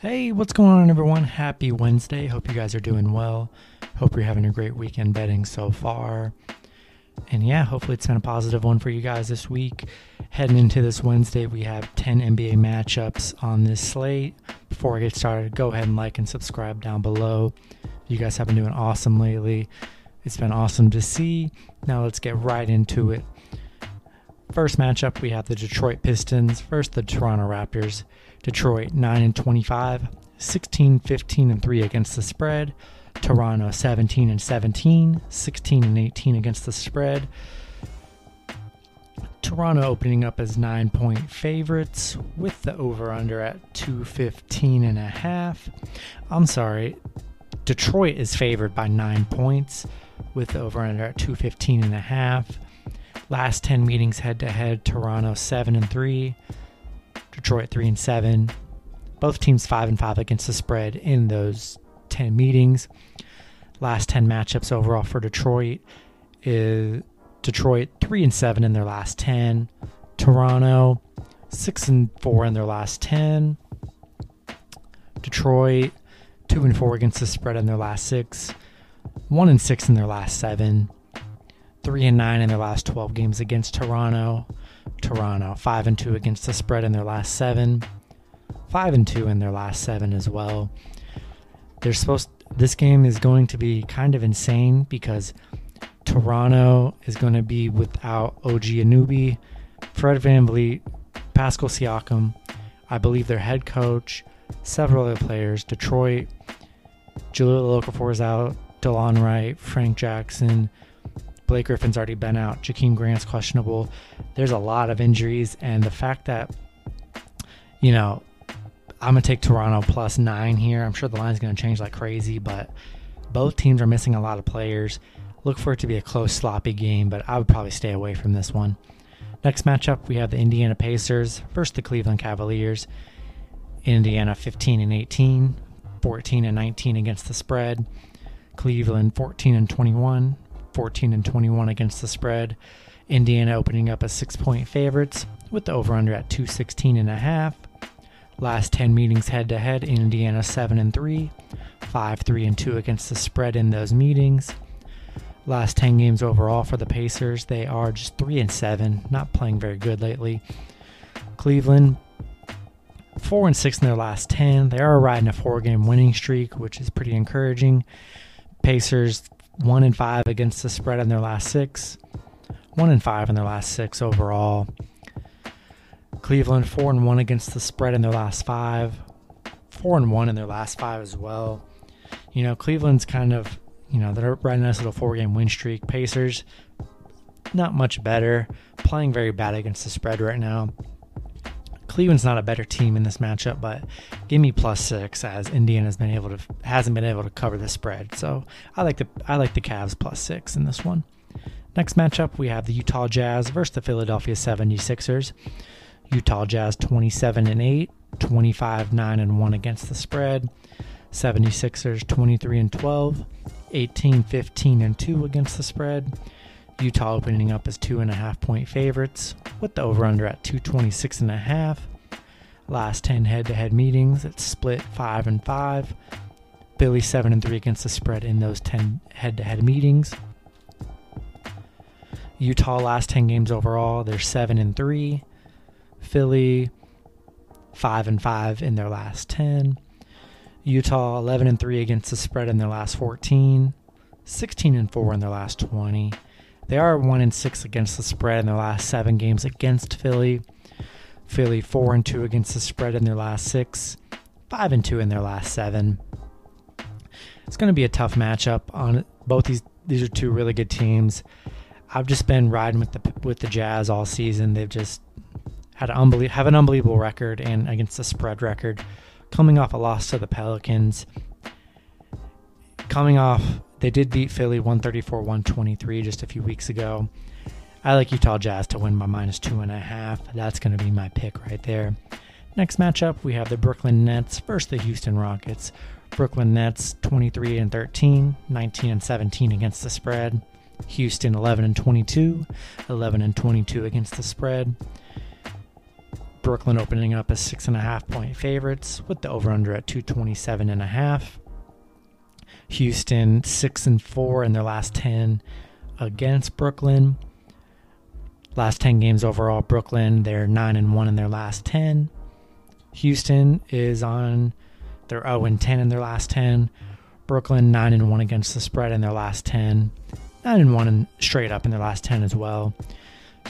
Hey, what's going on, everyone? Happy Wednesday. Hope you guys are doing well. Hope you're having a great weekend betting so far. And yeah, hopefully it's been a positive one for you guys this week. Heading into this Wednesday, we have 10 NBA matchups on this slate. Before I get started, go ahead and like and subscribe down below. You guys have been doing awesome lately. It's been awesome to see. Now let's get right into it. First matchup, we have the Detroit Pistons versus the Toronto Raptors. Detroit 9 and 25, 16 15 and 3 against the spread. Toronto 17 and 17, 16 and 18 against the spread. Toronto opening up as 9 point favorites with the over under at 215 and a half. I'm sorry. Detroit is favored by 9 points with the over under at 215 and a half. Last 10 meetings head to head, Toronto 7 and 3, Detroit 3 and 7. Both teams 5 and 5 against the spread in those 10 meetings. Last 10 matchups overall for Detroit is Detroit 3 and 7 in their last 10. Toronto 6 and 4 in their last 10. Detroit 2 and 4 against the spread in their last 6. 1 and 6 in their last 7 three and nine in their last 12 games against Toronto. Toronto five and two against the spread in their last seven. Five and two in their last seven as well. They're supposed. This game is going to be kind of insane because Toronto is going to be without OG Anunoby, Fred VanVleet, Pascal Siakam, I believe their head coach, several other players. Detroit, Jahlil Okafor is out, Delon Wright, Frank Jackson, Blake Griffin's already been out. Jerami Grant's questionable. There's a lot of injuries, and the fact that, you know, I'm gonna take Toronto plus nine here. I'm sure the line's gonna change like crazy, but both teams are missing a lot of players. Look for it to be a close, sloppy game, but I would probably stay away from this one. Next matchup, we have the Indiana Pacers versus the Cleveland Cavaliers. Indiana 15 and 18, 14 and 19 against the spread. Cleveland 14 and 21, 14 and 21 against the spread. Indiana opening up as six point favorites with the over under at 216 and a half. Last 10 meetings head to head, Indiana 7 and 3, 5 3 and 2 against the spread in those meetings. Last 10 games overall for the Pacers, they are just 3 and 7, not playing very good lately. Cleveland 4 and 6 in their last 10. They are riding a four game winning streak, which is pretty encouraging. Pacers one and five against the spread in their last six, one and five in their last six overall. Cleveland four and one against the spread in their last five, four and one in their last five as well. You know, Cleveland's kind of, you know, they're riding a nice little four game win streak. Pacers, not much better, playing very bad against the spread right now. Cleveland's not a better team in this matchup, but give me plus six as Indiana's been able to hasn't been able to cover the spread. So I like the I like the Cavs plus six in this one. Next matchup, we have the Utah Jazz versus the Philadelphia 76ers. Utah Jazz 27 and 8, 25 9 and 1 against the spread. 76ers 23 and 12, 18 15 and 2 against the spread. Utah opening up as two and a half point favorites with the over under at 226 and a half. Last 10 head to head meetings, it's split 5 and 5. Philly 7 and 3 against the spread in those 10 head to head meetings. Utah last 10 games overall, they're 7 and 3. Philly 5 and 5 in their last 10. Utah 11 and 3 against the spread in their last 14. 16 and 4 in their last 20. They are one and six against the spread in their last seven games against Philly. Philly four and two against the spread in their last six, five and two in their last seven. It's going to be a tough matchup on both these. These are two really good teams. I've just been riding with the with the Jazz all season. They've just had an unbelievable have an unbelievable record and against the spread record, coming off a loss to the Pelicans. Coming off they did beat Philly 134 123 just a few weeks ago. I like Utah Jazz to win by minus two and a half. That's going to be my pick right there. Next matchup, we have the Brooklyn Nets versus the Houston Rockets. Brooklyn Nets 23 and 13, 19 and 17 against the spread. Houston 11 and 22, 11 and 22 against the spread. Brooklyn opening up as six and a half point favorites with the over under at 227 and a half. Houston six and four in their last 10 against Brooklyn. Last 10 games overall, Brooklyn, they're 9 and 1 in their last 10. Houston is on they're 0 and 10 in their last 10. Brooklyn 9 and 1 against the spread in their last 10. 9 and 1 and straight up in their last 10 as well.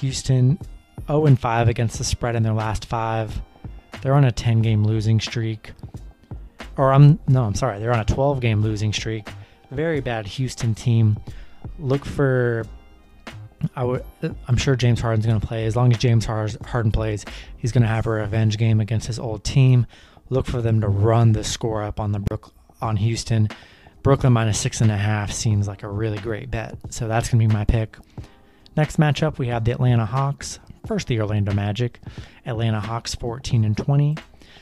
Houston 0 and 5 against the spread in their last 5. They're on a 10 game losing streak. Or I'm no, I'm sorry. They're on a 12 game losing streak. Very bad Houston team. Look for I would, I'm sure James Harden's going to play. As long as James Harden plays, he's going to have a revenge game against his old team. Look for them to run the score up on the Brook, on Houston. Brooklyn minus six and a half seems like a really great bet. So that's going to be my pick. Next matchup, we have the Atlanta Hawks. First, the Orlando Magic. Atlanta Hawks 14 and 20,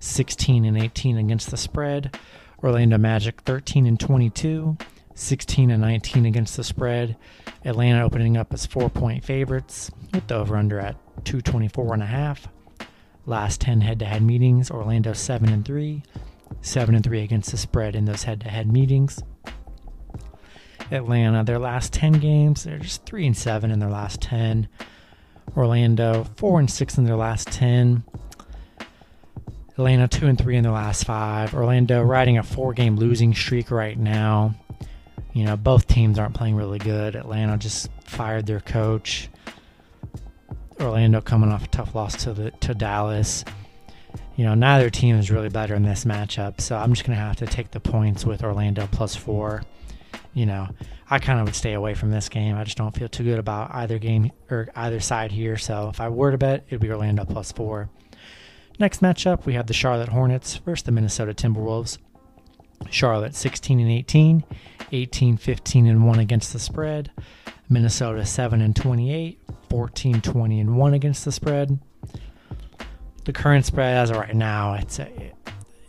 16 and 18 against the spread. Orlando Magic 13 and 22, 16 and 19 against the spread. Atlanta opening up as four point favorites with the over under at 224 and a half. Last 10 head to head meetings, Orlando 7 and 3, 7 and 3 against the spread in those head to head meetings. Atlanta, their last 10 games, they're just 3 and 7 in their last 10. Orlando 4 and 6 in their last 10. Atlanta 2 and 3 in their last 5. Orlando riding a 4 game losing streak right now. You know, both teams aren't playing really good. Atlanta just fired their coach. Orlando coming off a tough loss to the to Dallas. You know, neither team is really better in this matchup, so I'm just gonna have to take the points with Orlando plus four. You know, I kind of would stay away from this game. I just don't feel too good about either game or either side here. So if I were to bet, it'd be Orlando plus four. Next matchup, we have the Charlotte Hornets versus the Minnesota Timberwolves. Charlotte 16 and 18, 18 15 and 1 against the spread. Minnesota 7 and 28, 14 20 and 1 against the spread. The current spread as of right now, it's a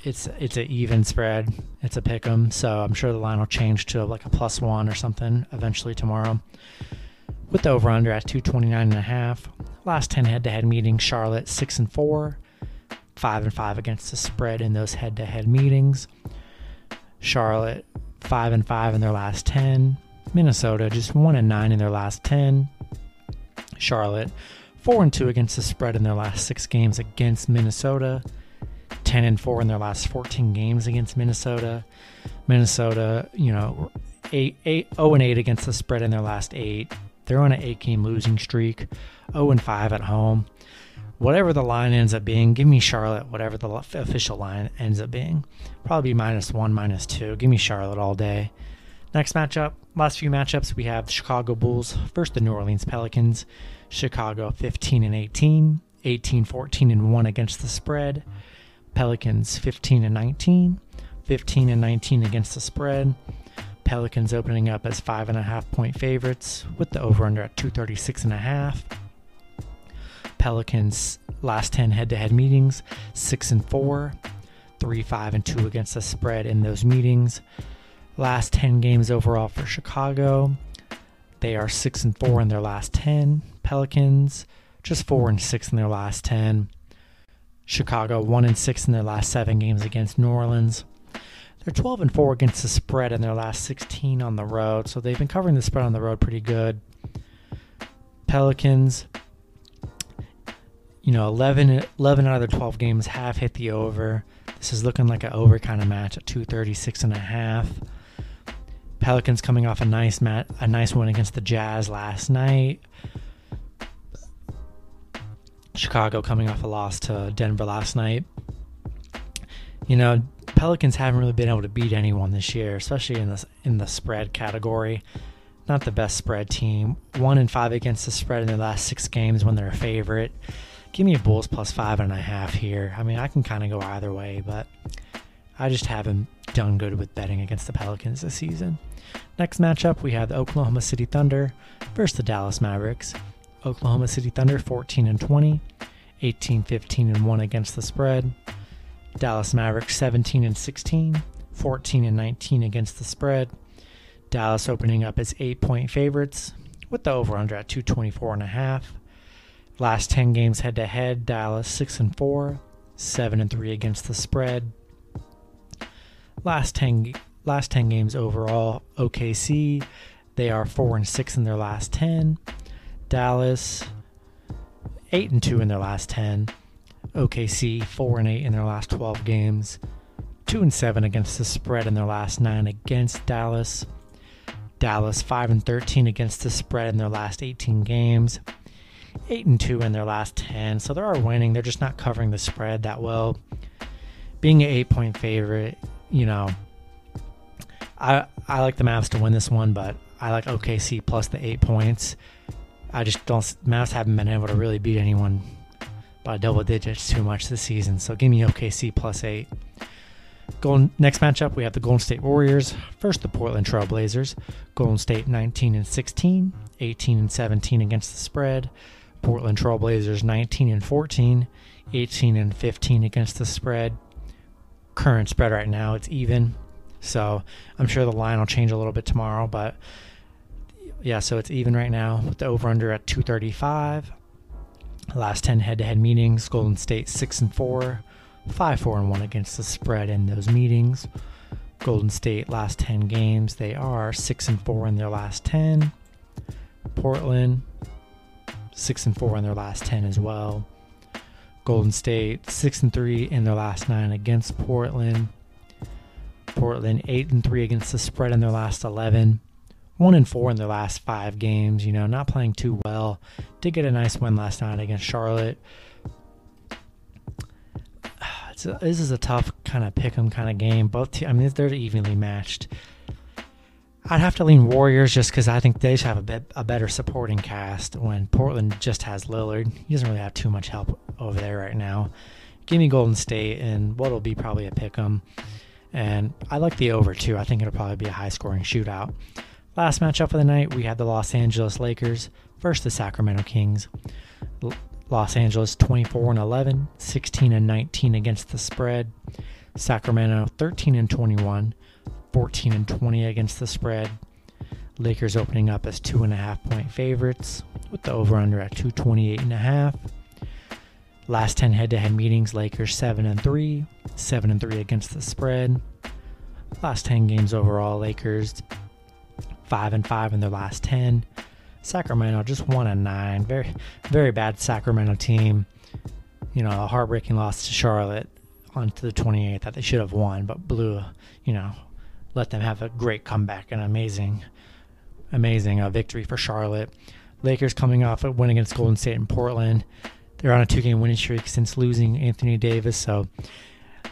it's it's an even spread. It's a pick 'em, so I'm sure the line will change to like a plus 1 or something eventually tomorrow. With the over under at 229 and a half. Last 10 head-to-head meetings, Charlotte 6 and 4, 5 and 5 against the spread in those head-to-head meetings. Charlotte five and five in their last ten. Minnesota just one and nine in their last ten. Charlotte four and two against the spread in their last six games against Minnesota. 10 and 4 in their last 14 games against Minnesota. Minnesota, you know, 8, 8 0 and 8 against the spread in their last 8. They're on an 8 game losing streak. 0 and 5 at home whatever the line ends up being, give me Charlotte, whatever the official line ends up being. Probably minus one, minus two. Give me Charlotte all day. Next matchup, last few matchups, we have Chicago Bulls versus the New Orleans Pelicans. Chicago 15 and 18, 18 14 and 1 against the spread. Pelicans 15 and 19, 15 and 19 against the spread. Pelicans opening up as five and a half point favorites with the over under at 236 and a half. Pelicans last 10 head-to-head meetings, 6 and 4, 3 5 and 2 against the spread in those meetings. Last 10 games overall for Chicago, they are 6 and 4 in their last 10. Pelicans just 4 and 6 in their last 10. Chicago 1 and 6 in their last 7 games against New Orleans. They're 12 and 4 against the spread in their last 16 on the road, so they've been covering the spread on the road pretty good. Pelicans you know, 11, 11 out of the 12 games have hit the over. This is looking like an over kind of match at 236 and a half. Pelicans coming off a nice mat, a nice win against the Jazz last night. Chicago coming off a loss to Denver last night. You know, Pelicans haven't really been able to beat anyone this year, especially in the in the spread category. Not the best spread team. One in five against the spread in their last six games when they're a favorite. Give me a Bulls plus five and a half here. I mean, I can kind of go either way, but I just haven't done good with betting against the Pelicans this season. Next matchup, we have the Oklahoma City Thunder versus the Dallas Mavericks. Oklahoma City Thunder 14 and 20, 18 15 and 1 against the spread. Dallas Mavericks 17 and 16, 14 and 19 against the spread. Dallas opening up as 8 point favorites with the over under at 224 and a half. Last 10 games head to head, Dallas 6 and 4, 7 and 3 against the spread. Last 10 last 10 games overall, OKC, they are 4 and 6 in their last 10. Dallas 8 and 2 in their last 10. OKC 4 and 8 in their last 12 games. 2 and 7 against the spread in their last 9 against Dallas. Dallas 5 and 13 against the spread in their last 18 games. 8 and 2 in their last 10. So they are winning, they're just not covering the spread that well. Being an 8 point favorite, you know, I I like the Mavs to win this one, but I like OKC plus the 8 points. I just don't Mavs haven't been able to really beat anyone by double digits too much this season. So give me OKC plus 8. Golden, next matchup, we have the Golden State Warriors. First, the Portland Trailblazers. Golden State 19 and 16, 18 and 17 against the spread. Portland Trailblazers 19 and 14, 18 and 15 against the spread. Current spread right now, it's even. So I'm sure the line will change a little bit tomorrow, but yeah, so it's even right now with the over under at 235. Last 10 head to head meetings, Golden State 6 and 4, 5 4 and 1 against the spread in those meetings. Golden State last 10 games, they are 6 and 4 in their last 10. Portland 6 and 4 in their last 10 as well. Golden State 6 and 3 in their last 9 against Portland. Portland 8 and 3 against the spread in their last 11. 1 and 4 in their last 5 games, you know, not playing too well. Did get a nice win last night against Charlotte. A, this is a tough kind of pick 'em kind of game. Both, te- I mean, they're evenly matched. I'd have to lean Warriors just because I think they have a, bit, a better supporting cast when Portland just has Lillard. He doesn't really have too much help over there right now. Give me Golden State and what'll be probably a pick 'em. And I like the over too. I think it'll probably be a high scoring shootout. Last matchup of the night, we had the Los Angeles Lakers versus the Sacramento Kings. L- Los Angeles 24 and 11, 16 and 19 against the spread. Sacramento 13 and 21, 14 and 20 against the spread. Lakers opening up as two and a half point favorites with the over under at 228 and a half. Last 10 head to head meetings, Lakers 7 and 3, 7 and 3 against the spread. Last 10 games overall, Lakers 5 and 5 in their last 10. Sacramento just 1 and 9. Very very bad Sacramento team. You know, a heartbreaking loss to Charlotte on to the 28th that they should have won, but blew, you know, let them have a great comeback and amazing amazing uh, victory for Charlotte. Lakers coming off a win against Golden State in Portland. They're on a two game winning streak since losing Anthony Davis. So,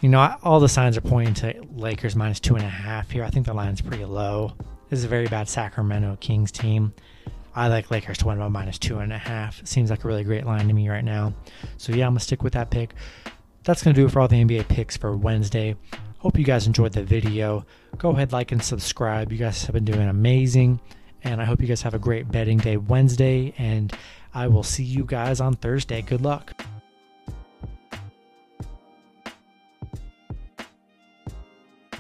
you know, all the signs are pointing to Lakers minus two and a half here. I think the line's pretty low. This is a very bad Sacramento Kings team. I like Lakers to win by minus two and a half. seems like a really great line to me right now. So, yeah, I'm going to stick with that pick. That's going to do it for all the NBA picks for Wednesday. Hope you guys enjoyed the video. Go ahead, like, and subscribe. You guys have been doing amazing. And I hope you guys have a great betting day Wednesday. And I will see you guys on Thursday. Good luck.